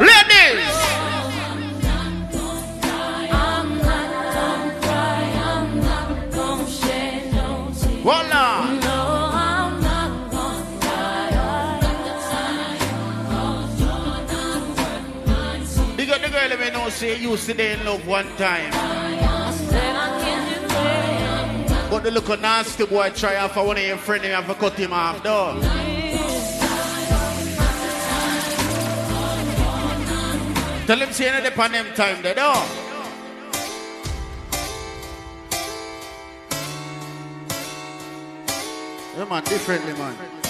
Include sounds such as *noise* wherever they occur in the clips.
Ladies! Voila! Big up the girl let me know say you used to in love one time. But the look of nasty boy try out for one of your friends and have cut him off though. Tell him say another upon them time there though. Yeah man, differently man.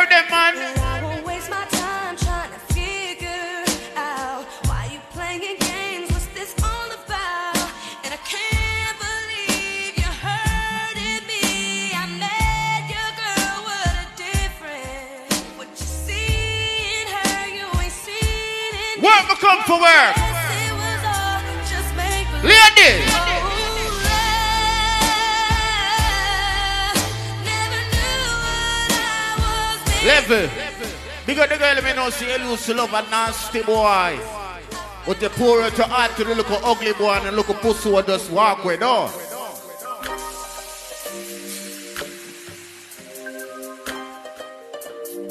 Hear them man? Level. Because the girl me know say you used to love a nasty boy. But you pour out your heart to the little ugly boy and the little pussy will just walk with no.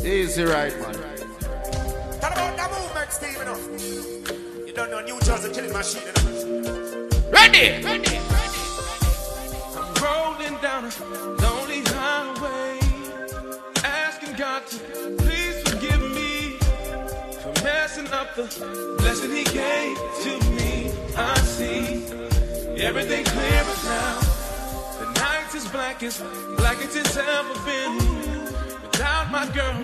Easy right, man. Talk about that movement, Steve, you know. You don't know New Jersey killing machine, you know. Ready? Ready? I'm rolling down a God to please forgive me for messing up the blessing He gave to me. I see everything clearer now. The night is blackest, blackest it's ever been. Without my girl,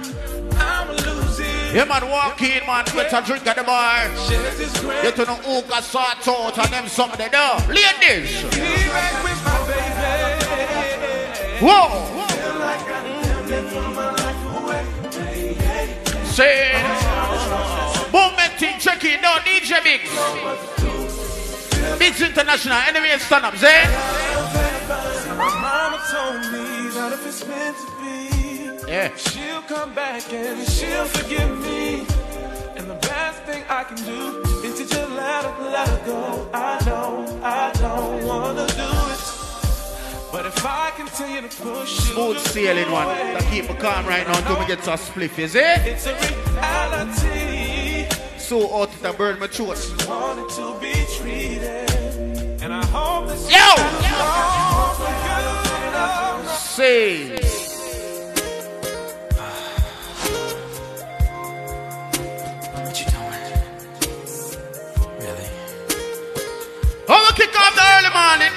I'm losing. Yeah, man, walk in, man. Get a drink at the bar. Shares his grace. Get to know who can sort out and them something there. though. Ladies. Be right with my baby. Whoa. Say. Momenting check it now, DJ Mix. Mix International, enemy stand up, Zay. Mama told me that if it's meant to be, Yeah. she'll come back and she'll forgive me. And the best thing I can do is to just let her, let her go. I know I don't wanna do. But if I continue to push you, Smooth sailing one. That keep me calm right now until we get to a spliff, is it? it's a reality. So out to burn my throat. Wanted to be treated. And I hope this Yo! all for good. Say. What you doing? Really? Oh, How we kick off the early morning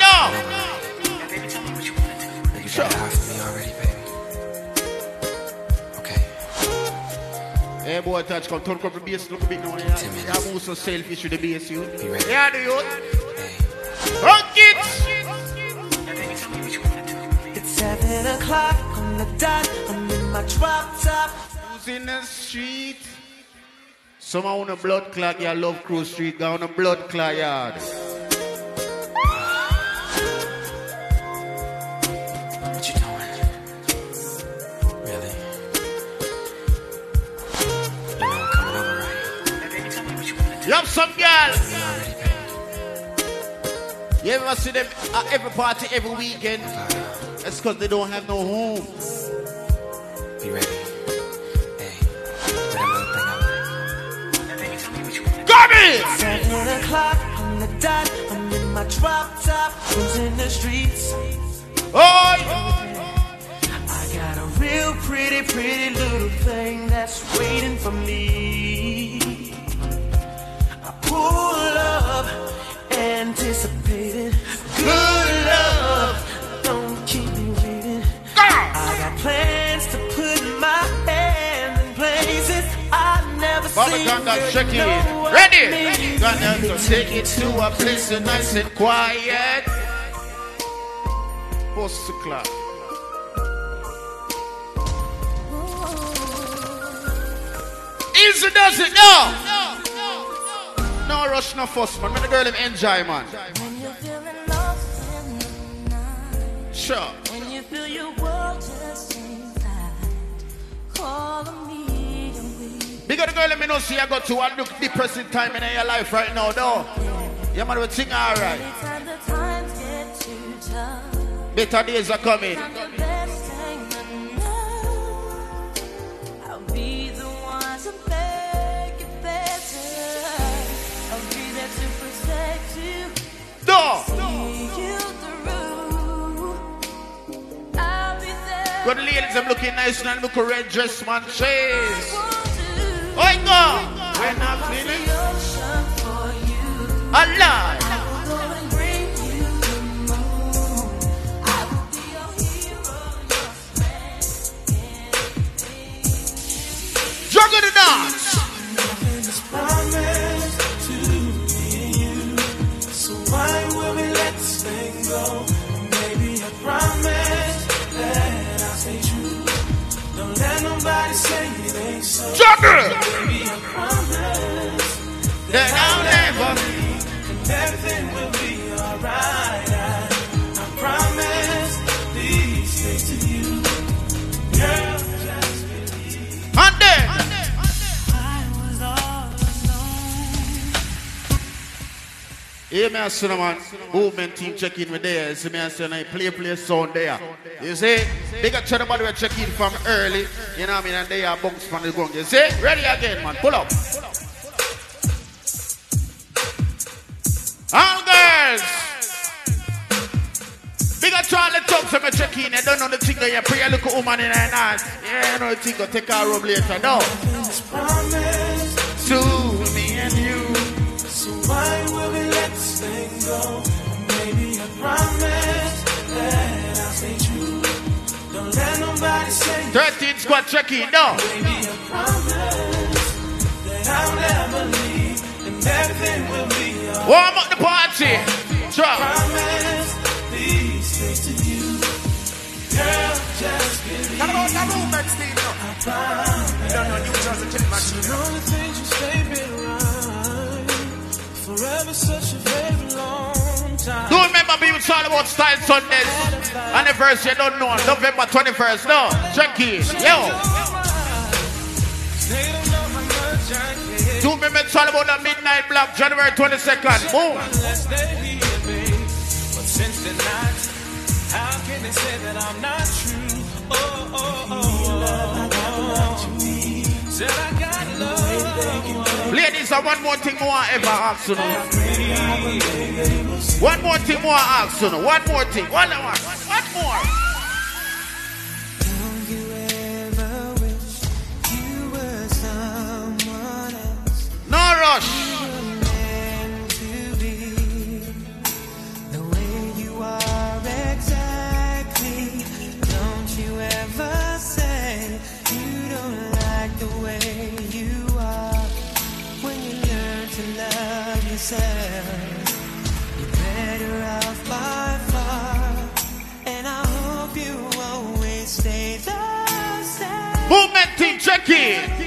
Hey boy, touch, come turn up the bass, look a bit now. Ten Yeah, minutes. yeah move so selfish with the bass, you. Be ready. Yeah, do you? Hey. Rock it! Yeah, baby, tell me what you wanna do. It's seven o'clock on the dot. I'm in my drop top. Who's in the street? Some on a blood clot, yeah, love Cruise Street, go on a blood clot yard. What you wanna do. You have some girl. You already, baby. You ever see them at every party every weekend? That's because they don't have no home. Be ready. Hey. That little thing I like. Yeah, baby, tell me what you wanna do. Got it! Seven o'clock on the dot. I'm in my drop top. Who's in the streets? Oh, I got a real pretty, pretty little thing that's waiting for me. I pull up, anticipating good love. Don't keep me waiting. I got plans to put my hand in places I've never Baba seen. Ganga, Girl, check you it. know I Ready? mean. Gonna to take it to a place nice and quiet. Pussy clap. Easy does it, no. No rush, no fuss, man. Let the girl him enjoy, man. When you're feeling lost in the night, Sure. when you feel your world just right, call on me and we Big up the girl, let me know, see I got to one look depressing time in your life right now, though. Yeah, man, we sing alright. Anytime the times get too tough, Better days are coming. There. Good ladies, I'm looking nice and I look a red dress, man. Chase. Want to Oi, go. When I'm feeling the Me, son, man. Movement team check in with there. See me, son, I play, play sound there. You see? Big up to the we check in from early. You know what I mean? And they are bunks from the ground. You see? Ready again, man. Pull up. All girls. Big up to all the thugs that me check in. You don't know the thing that you pray a little woman in her hand. Yeah, you know the thing. Go take her room later. No. Promise To 13 squad, check it now. Warm up the party. Drop. Come on, come on, back speed. No, no, you just take my shit. Forever such a favorite. Do you remember people talk about Style Sundays anniversary, you don't know, November 21st, no, in, yo. Do remember talk about the Midnight Block, January 22nd, boom. true? Oh, oh, oh. Said I got love. Ladies, uh, one more thing more I ever ask you now. One more thing more I ask you now. One more thing, one more, one more. Don't you team,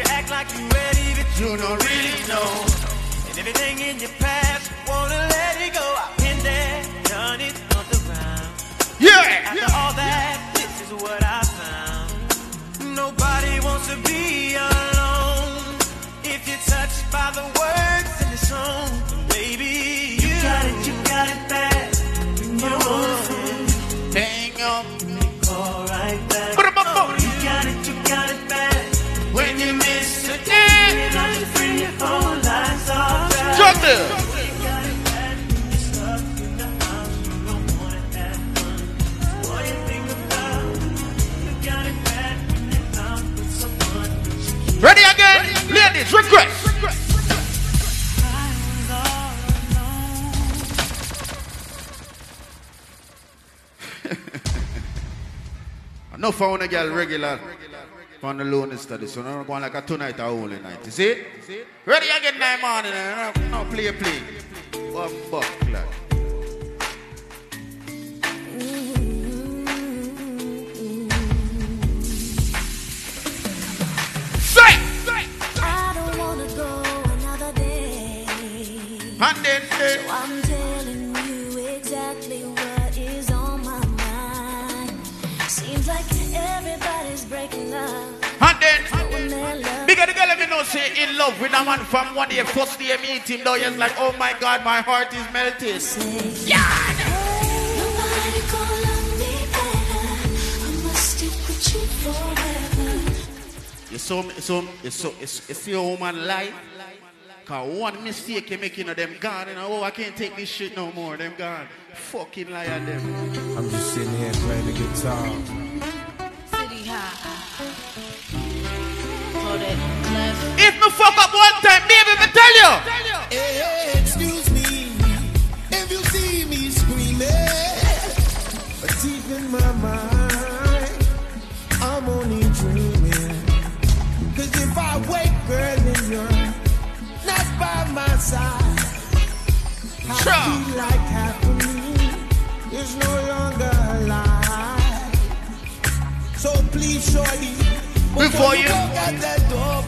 you act like you ready, but you don't really know. And everything in your past, wanna let it go. I've been there, done it on the ground. Yeah. After all that, this is what I found. Nobody wants to be alone. If you're touched by the words in the song, baby, you, got it, you got it bad. You know Hang come. Out with someone. Ready again? Ladies, request. *laughs* No found a girl regular on the lonely study, so I'm going like a tonight or only night. You see? Ready again nine morning, no, no play, play. One buck, lad. Say! I don't wanna go another day. And then, then, I'm know say in love with a man from one day, first day meet him though, he's like, oh my god, my heart is melted. says. Nobody gonna me better. I must stick with you forever. You saw me, so, you saw, you see- you see a woman lie? Cause one mistake you make, you know, them gone, you know, oh, I can't take this shit no more, them gone. Fucking liar, them. I'm just sitting here playing the guitar. City High. If me fuck up one time, baby, me tell you. Hey, excuse me if you see me screaming, but deep in my mind, I'm only dreaming. Cause if I wake, girl, and you're not by my side, I Sure. feel like half of me is no longer alive. So please, shorty, Before you- walk out that door,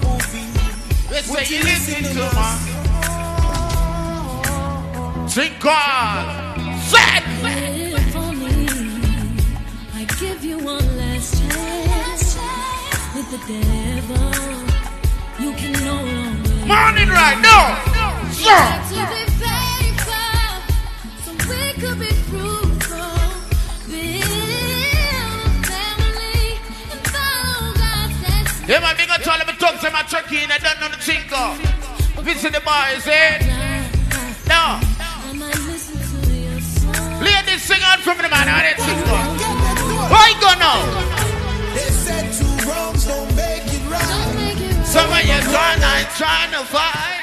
movie. Let's say you listen to my Drink God. Set. If only I give you one last chance with the devil. You can no longer. Morning right now. Sure. To be faithful, so we could be fruitful. Build a family and follow God's destiny. Yeah, man, big up to all of my thugs and my turkey and I don't know the chinko. Visit the boys, eh? No. I might listen to your song. Ladies, sing out from the man, how they chinko. Why go now? They said two wrongs don't make it right. Don't make it right. Some of you trying, I trying to fight.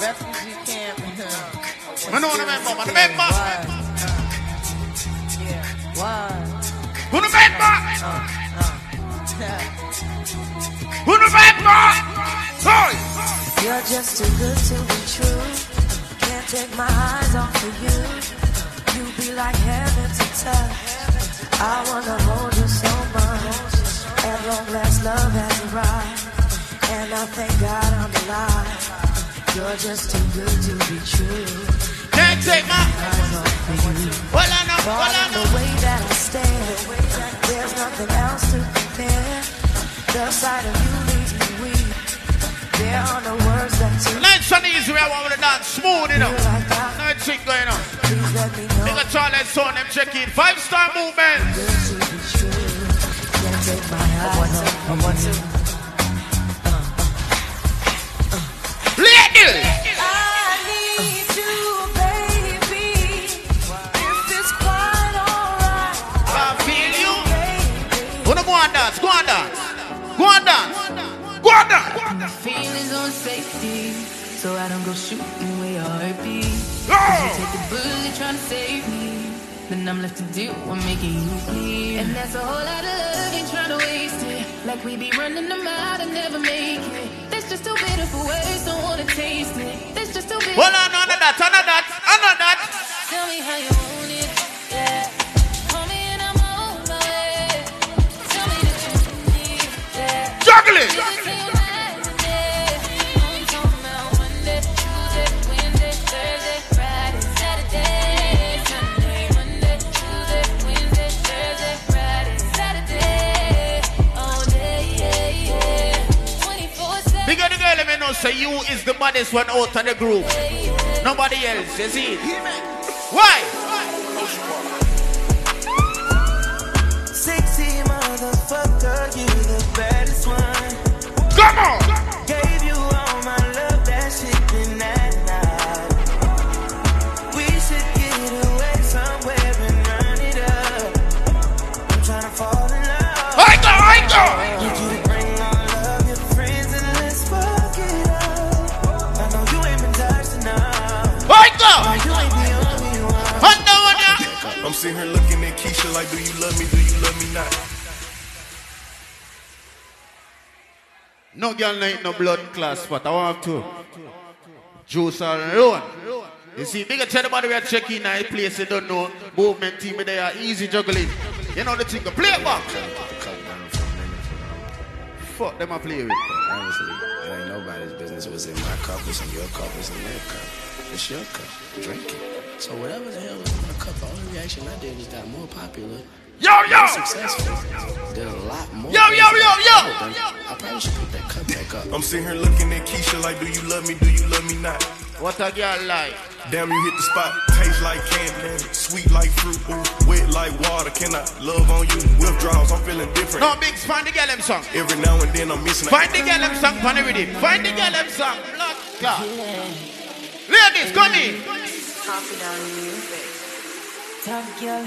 refugee camp. I know the member, man, the member. Why? Who the member? Who the member? Boy. You're just too good to be true. Can't take my eyes off of you. You be like heaven to touch. I wanna hold you so much. At long last, love has arrived. And I thank God I'm alive. You're just too good to be true. Can't take my. Eyes off of you. Well, I know, well, Born I in the way that I stand, there's nothing else to compare. The sight of you leaves me weak. There are no words that to Nice and easy, I want to dance smooth, you know. feel like No thing going on. Please let me know Big up to all that son, them check in. Five star movement. this to. Can't take my eyes off of you. Ladies. Dance? Go on dance. Go on dance. Go on dance. Feelings on safety, so I don't go shooting where your heartbeat. Oh. Take the bullet trying to save me. Then I'm left to deal with making you bleed. And that's a whole lot of love, ain't trying to waste it. Like we be running them out and never make it. That's just too bitter for words, don't wanna taste it. That's just too bitter. Hold on, on that, on that, on that. Tell me how you want it, 24/7. Big the girl, let me know, say you is the baddest one out of the group. Nobody else, you see? Why? Sitting here looking at Keisha like, do you love me? Do you love me not? No girl ain't no blood class, but I want to. Juice alone. You see, bigger tell about we are checking now, place you don't know. Movement team they are easy juggling. You know the thing, play it back. Fuck them I play with. Honestly, it ain't nobody's business. What's in my cup, what's in your cup, what's in their cup. It's your cup. Drink it. So whatever the hell was in my cup, the only reaction I did was got more popular. Yo, yo! more successful. Did a lot more. Yo, yo, yo, yo! I could've done. I probably should pick that cup back up. I'm sitting here looking at Keisha like, do you love me? Do you love me not? What a girl like? Damn, you hit the spot. Taste like candy, sweet like fruit, ooh, wet like water. Can I love on you? Withdrawals, I'm feeling different. No, Biggs, find the girl them song. Every now and then I'm missing. Find the girl them song, find the rhythm. Find the girl them song. Blood clot. Ladies, come in. Top girl.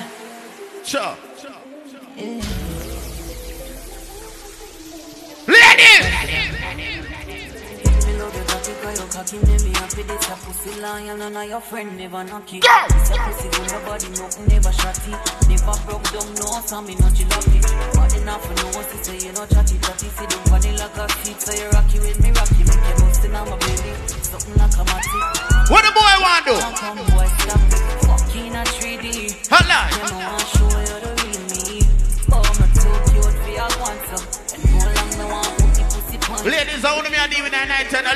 Sure. eh. Ladies! Me love your cocky, cause your cocky make me happy. This a pussy lion, none of your friend never knock it. Go! This a pussy good, nobody nothing never shotty. Never broke down, no, so me not you lucky. Body not for no one, say you know chatty chatty. See the body like a seat, so you rocky with me, rocky. Make you bustin' on my baby, something like a matty. What the boy want do? Come, come, boy, stop it. Fucking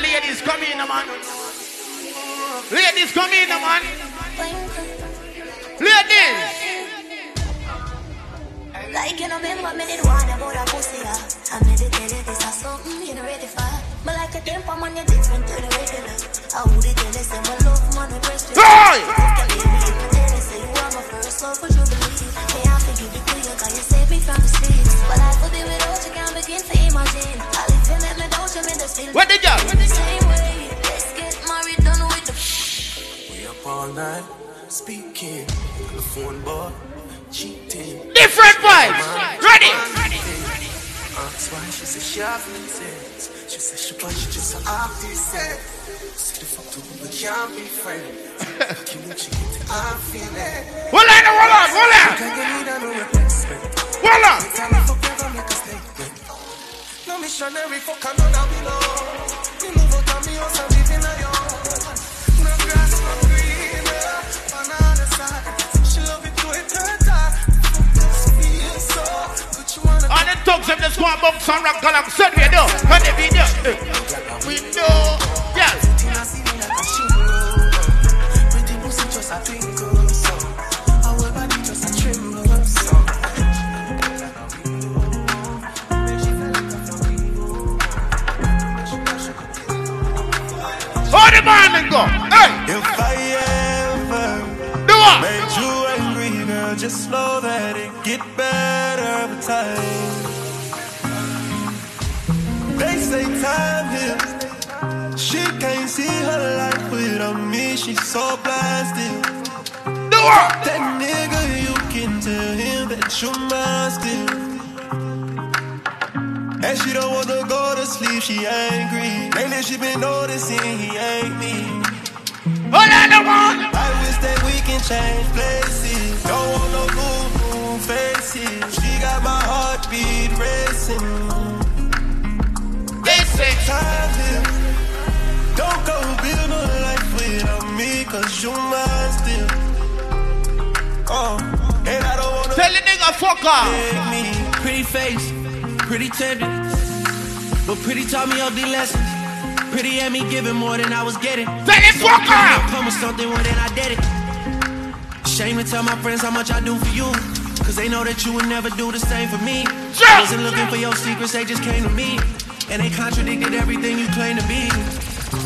ladies come in, man. Ladies, come in, man. Ladies! Like you know, remember me did want about a pussy, yeah. I made it tell you this is something mm, you know ready for. But like a temper man, you different to the regular. I would it tell you, say my love man, we press you. Hey! Baby, if I tell you, say you are my first love, would you believe? Hey, I forgive you, cause you saved me from the streets. But I could be without you, can't begin to imagine. I'll What the girl? Same way, let's get married, done with the We up all night, speaking on the phone, boy, cheating. Different vibes. Ready? That's why she said she have sense. She said she but she just a opposite. See the fuck to we can't be friends. Can you check it? I'm feeling. Hold on, hold on, hold on. Can't get me down no replacement. Hold on. Missionary I know that we. Me move me house and live in a yard. No grass, no green. On the side, she love it to it her. The thugs of the squad box and rock along, said we do. When the video, we know. Go. Hey, If I ever do what? made you angry, girl, just know that it get better with time. They say time heals. She can't see her life without me. She's so blasted. Do what? That nigga, you can tell him that you're mine still. And she don't wanna go to sleep, she angry. Lately she been noticing he ain't me. Hold on, the one. I wish that we can change places. Don't want no boom boom faces. She got my heartbeat racing. They say, Time heals. Don't go build no life without me, cause you're mine still. Oh, and I don't wanna tell the nigga fuck off. Pretty face, pretty tender. But pretty taught me ugly lessons. Pretty had me giving more than I was getting. Tell him fuck. Come with something more than I did it. Shame to tell my friends how much I do for you. Cause they know that you would never do the same for me. I wasn't looking for your secrets, they just came to me. And they contradicted everything you claim to be.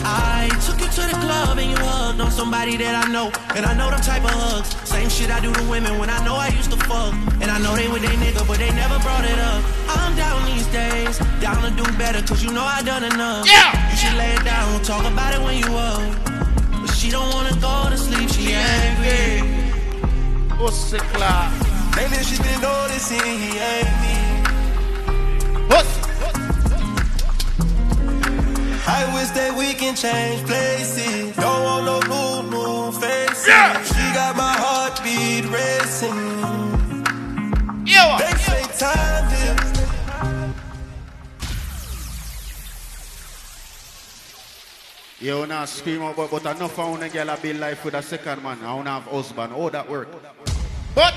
I took you to the club and you hugged on somebody that I know. And I know them type of hugs. Same shit I do to women when I know I used to fuck. And I know they with they nigga, but they never brought it up. I'm down these days, down to do better, cause you know I done enough. Yeah! You should lay it down, talk about it when you up. But she don't wanna go to sleep, she angry. Pussy clap. Lately she been noticing he ain't me. I wish that we can change places. Don't want no new, new faces. Yeah. She got my heartbeat racing. Yeah. They say time heals. You wanna scream out, but, but enough I wanna get a build life with a second man. I wanna have husband. How that work? But,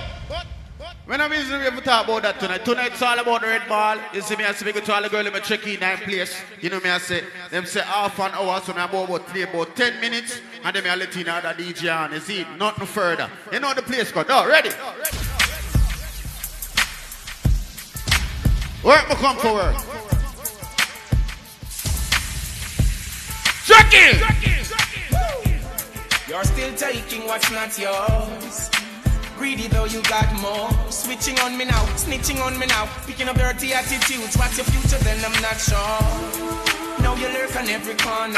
when I'm easy to talk about that tonight. Tonight's all about the red ball. You see me, I speak to all the girls in my check in nine place. You know me, I say, them say half an hour, so I'm about, about play about 10 minutes, and then I let you know that DJ on. You see, nothing further. You know the place got. Oh, ready? Work, me come for work. Check in! You're still taking what's not yours. Greedy though you got more. Switching on me now, snitching on me now. Picking up dirty attitudes. What's your future then? I'm not sure. Now you lurk on every corner.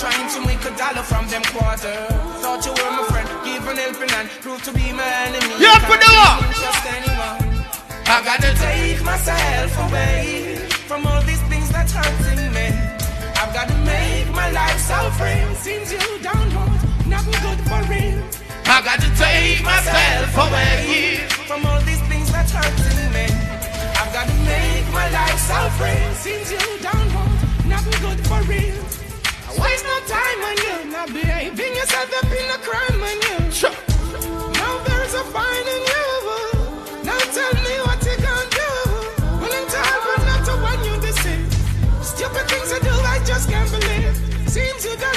Trying to make a dollar from them quarter. Thought you were my friend. Give an helping hand. Prove to be my enemy. Up for the Can't what? Trust anyone. I gotta take myself away from all these things that's hurting me. I've gotta make my life so free. Seems you don't want nothing good for real. I got to take myself away. from all these things that's hurting me. I've got to make my life so free. Seems you don't want nothing good for real. Waste no time on you, not behaving yourself up in a crime on you. Now there's a fine in you. Now tell me what you gonna do. Willing to help but not to want you see. Stupid things you do, I just can't believe. Seems you don't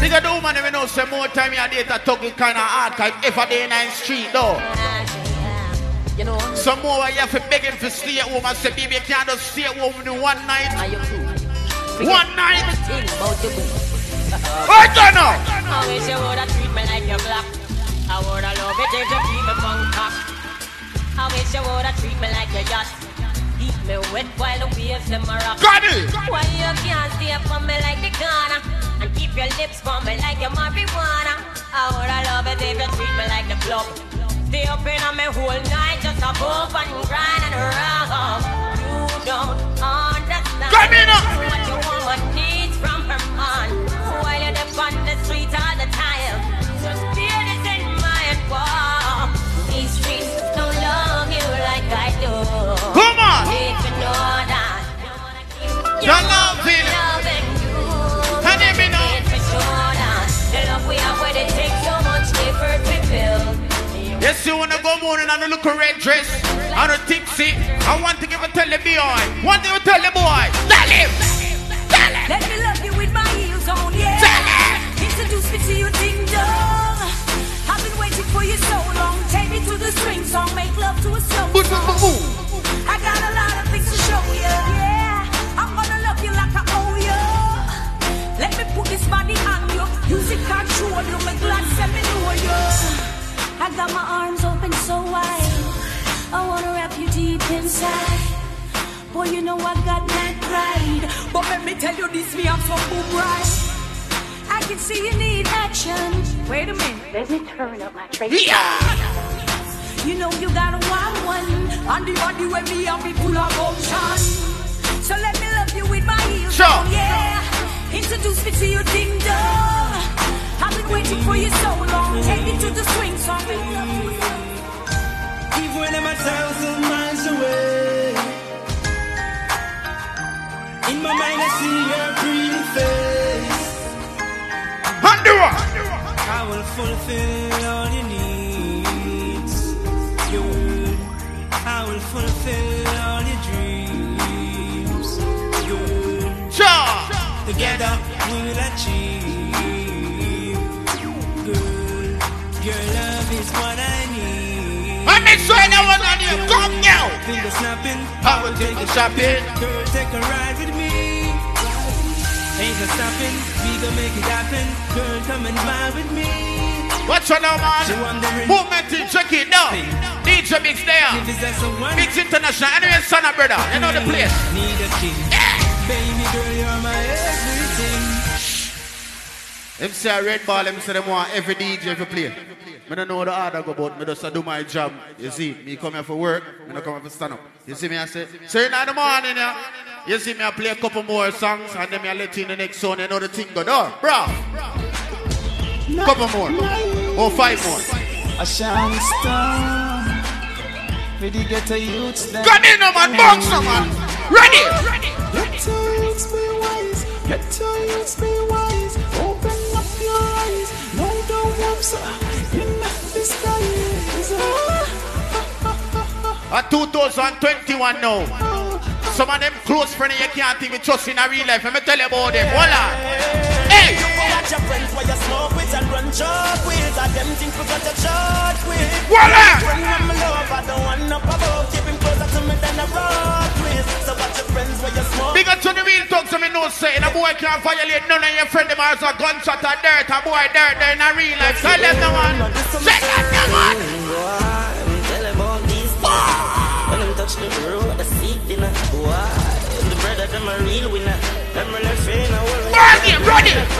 Nigga, the woman even know say more time you date a talking kind of hard type if a day in the street though. You know, Some more you have to beg him to stay at home and say, baby, you can't just stay at home me one night. One night. Think about the. I don't know. I wish you woulda treat me like your black. I woulda love it if you keep me bangkok. I wish you woulda treat me like your yacht. Me wet while the waves them a rock. Got it. Why you can't stay for me like the Ghana and keep your lips for me like your marijuana? I woulda love it if you treat me like the club. Stay up in on me whole night just a bump and grind and rock. You don't understand you wanna go morning and look a red dress and a tipsy. I want to give a tell the boy. Want to tell the boy. Tell him. Tell him. Let me love you with my heels on, yeah. Tell him. Introduce me to your ding dong. I've been waiting for you so long. Take me to the swing song, make love to a slow boo. I got a lot of things to show you, yeah. I'm gonna love you like I owe you. Let me put this body on you. Music control you, my glad I got my arms open so wide. I wanna wrap you deep inside. Boy, you know I got that pride. But let me tell you this, me, I'm so boom right. I can see you need action. Wait a minute, let me turn up my trace. You know you got a wild one. On the body where me and me full of motion. So let me love you with my heels Sure. on, yeah. fulfill all your needs. Your word, I will fulfill all your dreams. Your word, together we'll achieve. Girl, your love is what I need. I make sure no one on you come now. Finger snapping, I will take a shopping. Girl, take a ride with me. Ain't no stopping, we gon' make it happen. Girl, come and vibe with me. What's your name, man? Movement team, check it down. DJ Mix there. if it's that someone Mix International. Anyway, son of brother. You know the place. need a king. Baby girl, you're my everything. Them say a red ball, them say them want every DJ to play. I don't know how the order go, but I just do my job. You see, me come here for work, I don't come here for stand up. You see me, I say, so in the morning, yeah, you see me, I play a couple more songs, and then me I let you in the next song, you know the thing go down. Bro, couple more. Or five more. A shining star. The ghetto youths them. Come in, no man, box, no man. Ready? Ghetto youths be wise. Ghetto youths be wise. Open up your eyes. No don't want sir. In the skies. At 2021 now. Some of them close friends you can't even trust in a real life. Let me tell you about them. Hey! Got your friends where you smoke with and run job with. And them think we got a shot with. Voila! Friend of my love, I don't want up above. Keep him closer to me than a rock with. So got your friends where you smoke. Big up to the real talk, so me know say a boy can't violate none of your friend them as a gunshot or dirt, a boy dirt there in a real life. Tell them no one. Say that no one. Tell about these things. When them touch the road, the seat in a why. The brother, them a real winner. Them really fin a world. Run it, run it.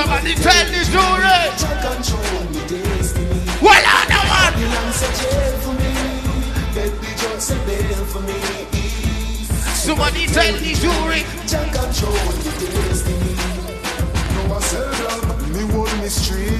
Somebody tell the jury. Well, I'm the one. Somebody tell the jury. Take control the destiny. No, I said, me one mystery.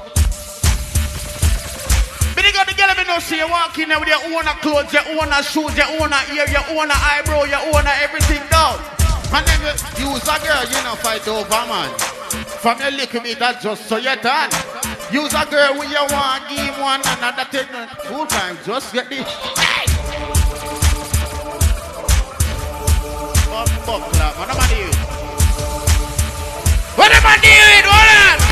girl me know see you walk in there with your own clothes, your own shoes, your own ear, your own eyebrow, your own everything down. And then you use a girl, you know, fight over man. From your little bit, that's just so you done. Use a girl with your one, give one another thing. Two times, just get this. Hey! What am I doing? What am I doing? Hold on!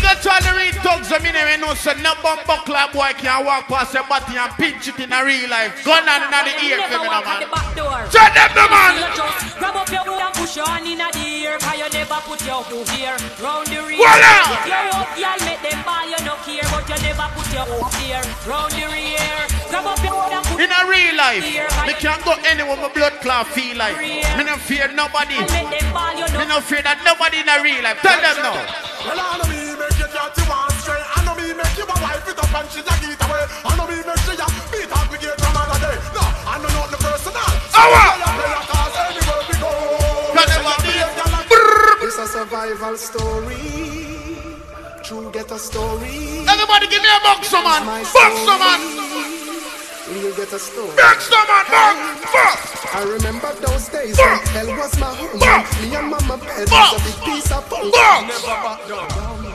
Big up to all the real thugs, I mean, I know, so no bum buckler boy can walk past your body and pinch it in a real life. Gun on in the ear for me, no man. Shut them, no man. Grab up your wood and push your hand in the ear Cause you never put your hook here Round the rear Voila! Your hook, y'all make them ball You no care But you never put your hook here Round the rear Grab up your wood and push In a real life, me can't go anywhere my blood clot feel like. Me no fear nobody. Me no fear that nobody in a real life. Tell them now. I know me make you a wife it up and she a get away. I know me make you a beat up with your from another. No, I know not the personal. Awa! Cause anywhere we go. It's a survival story. True get a story. Everybody give me a box, man. Box, man. Real get a story. Box, man. Box, box. I remember those days when hell was my home. Me and mama bed was a big piece of punk. Never back down.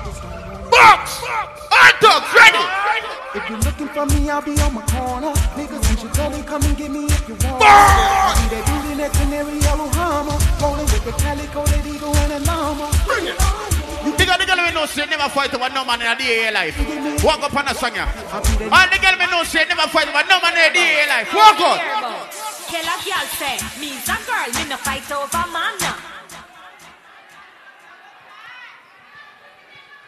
Box. Hot dogs, ready. If you're looking for me, I'll be on my corner. Niggas, you should tell me, come and get me if you want. Box. I'll that dude in that canary yellow Hummer. Rolling with the calico, that eagle, and a llama. Bring it. The girl, the girl me know say never fight with no man in a day life. Walk up on a song ya. All the girl me know say never fight with no man in a day life. Walk up. Tell a girl say, me's a girl, me no fight over man.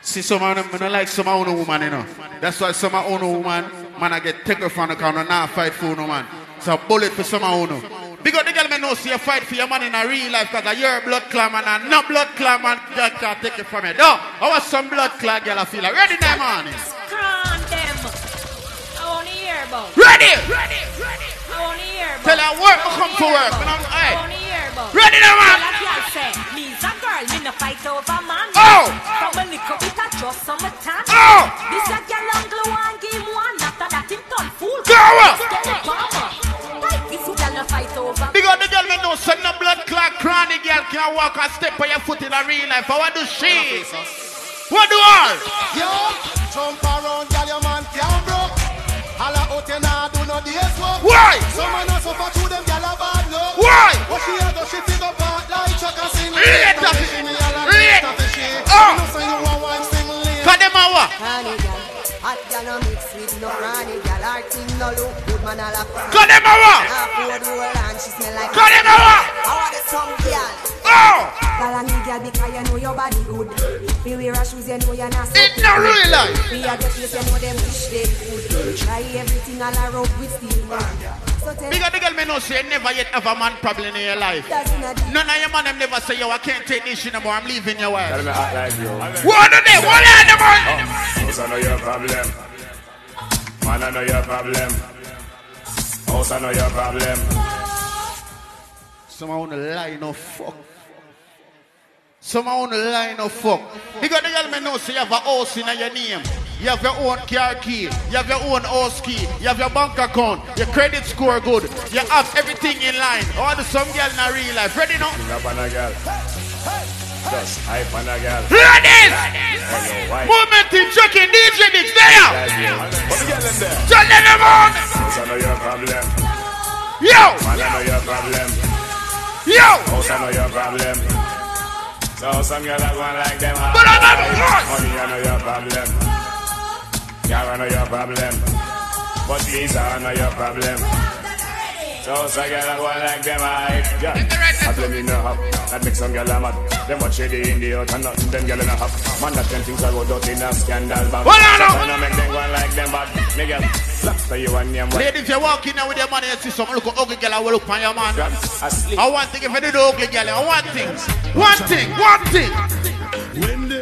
See, some of them, I don't like some woman, you know. That's why some the woman, man, I get taken from the corner, now fight for no man. It's a bullet for some the Because the girl may know see you fight for your man in a real life because you're a blood man and no blood clot man girl can't take it from you. No, I want some blood clot girl I feel like. Ready now, man? Cron them. I wanna hear about. Ready! Ready! Ready! I wanna hear about. Tell her work, I come to work. Man, I'm, I hey. wanna hear about. Ready now, man? Tell a girl say, me's a girl, me no fight over man. Oh! From a little just summertime. Oh! Ah! This a girl angle one game one. After that him turn fool. Go up! The bomber. Like this girl no. Because the girl may know some no blood clot chronic girl can walk and step on your foot in a real life. But what do she? What do all? Yo, jump around, girl, your man can't broke. Holla out and nah do no days work. Why? Some man a suffer to them, girl a bad luck. Why? But she a go shit it up like Chuck and sing. Rate of it. Rate. Oh. Oh. You know say you want wine Honey gal, hot gal no mix with no honey gal. Her thing no look good, man a laugh. Cause them a what? Half four the and she smell like. Cause them a? I want the some gal. Oh! Gal a need gal because you know your body good. We wear a shoes, you know you're not so It no good. real life. We a get face, you know them wish they could. Try everything all around with steel man. So tell Because the girl may know say you never yet have a man problem in your life. None of your man them never say yo I can't take this shit no more. I'm leaving your wife. Tell me act like you. What are they? What are they? man? House I know your problem. Man I know your problem. House I know your problem. Some on the line of fuck. Some on the line of fuck. Because the girl may know say you have a house in your name. You have your own car key. You have your own house key. You have your bank account. Your credit score good. You have everything in line. All the some girl in a real life. Ready now? Bring up on a girl. Just hype on a girl. Ladies! Movement team checking DJ Mix there. Like you. What's the in there? Tell them on. House I know your problem. Yo! Man I know your problem. Yo! House I know your problem. So some girl that want like them hard. But I'm not hard. Money I know your problem. Car I know your problem. But Lisa I know your problem. So some girl that want like them hard. Yeah. I blame me no hop. That make some girl a mad. Them watch shady in the out and nothing them girl in a hop. Man that ten things I go dirty in a scandal. But Hold on now. so make them go like them bad. Girl. After you and Ladies, you walk in there with your money and see some look ugly girl, I will look on your man. I want thing if you do the ugly girl, I want things. One thing, one thing,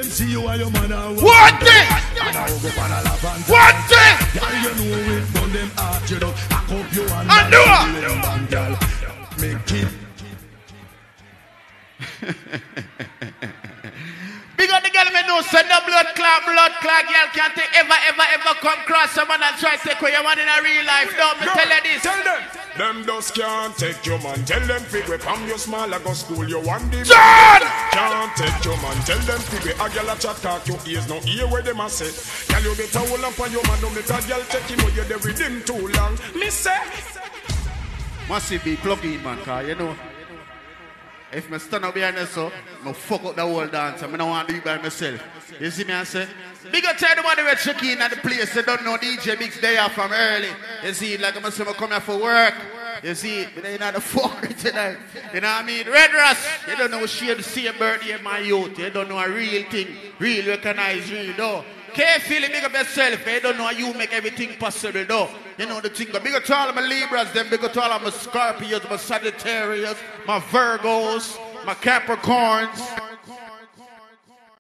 see you and your are one thing, And I go pan a lap and one thing. Girl, you know it, burn them heart, you know. Up your hand And do it. girl. Make it. *laughs* Big up the girl me know send the blood clot, blood clot girl can't ever, ever, ever come cross someone and try to take away your man in a real life. Don't me tell you this. Tell them. Them just can't take your man. Tell them figure from your small I go school you one day. John! Can't take your man. Tell them figure a girl a chat talk your ears no hear where them a say. Girl you better hold up on your man. Don't make a girl take him oh, or you there with him too long. Me say. Must be plug in man, cause you know. If me stand up behind this so, me fuck up the whole dance. I don't want to do it by myself. You see me I say? Big up to everybody who check in at the place. They don't know DJ Mix they are from early. You see, like I'm saying, I come here for work. You see, but they not the *laughs* fucker tonight. You know what I mean? Red Russ, you don't know share the same birthday my youth. You don't know a real thing. Real recognize real though. Can't feel it, big up yourself. You don't know how you make everything possible though. You know the thing. Big up to all of my Libras, then big up to all of my Scorpios, my Sagittarius, my Virgos, my Capricorns.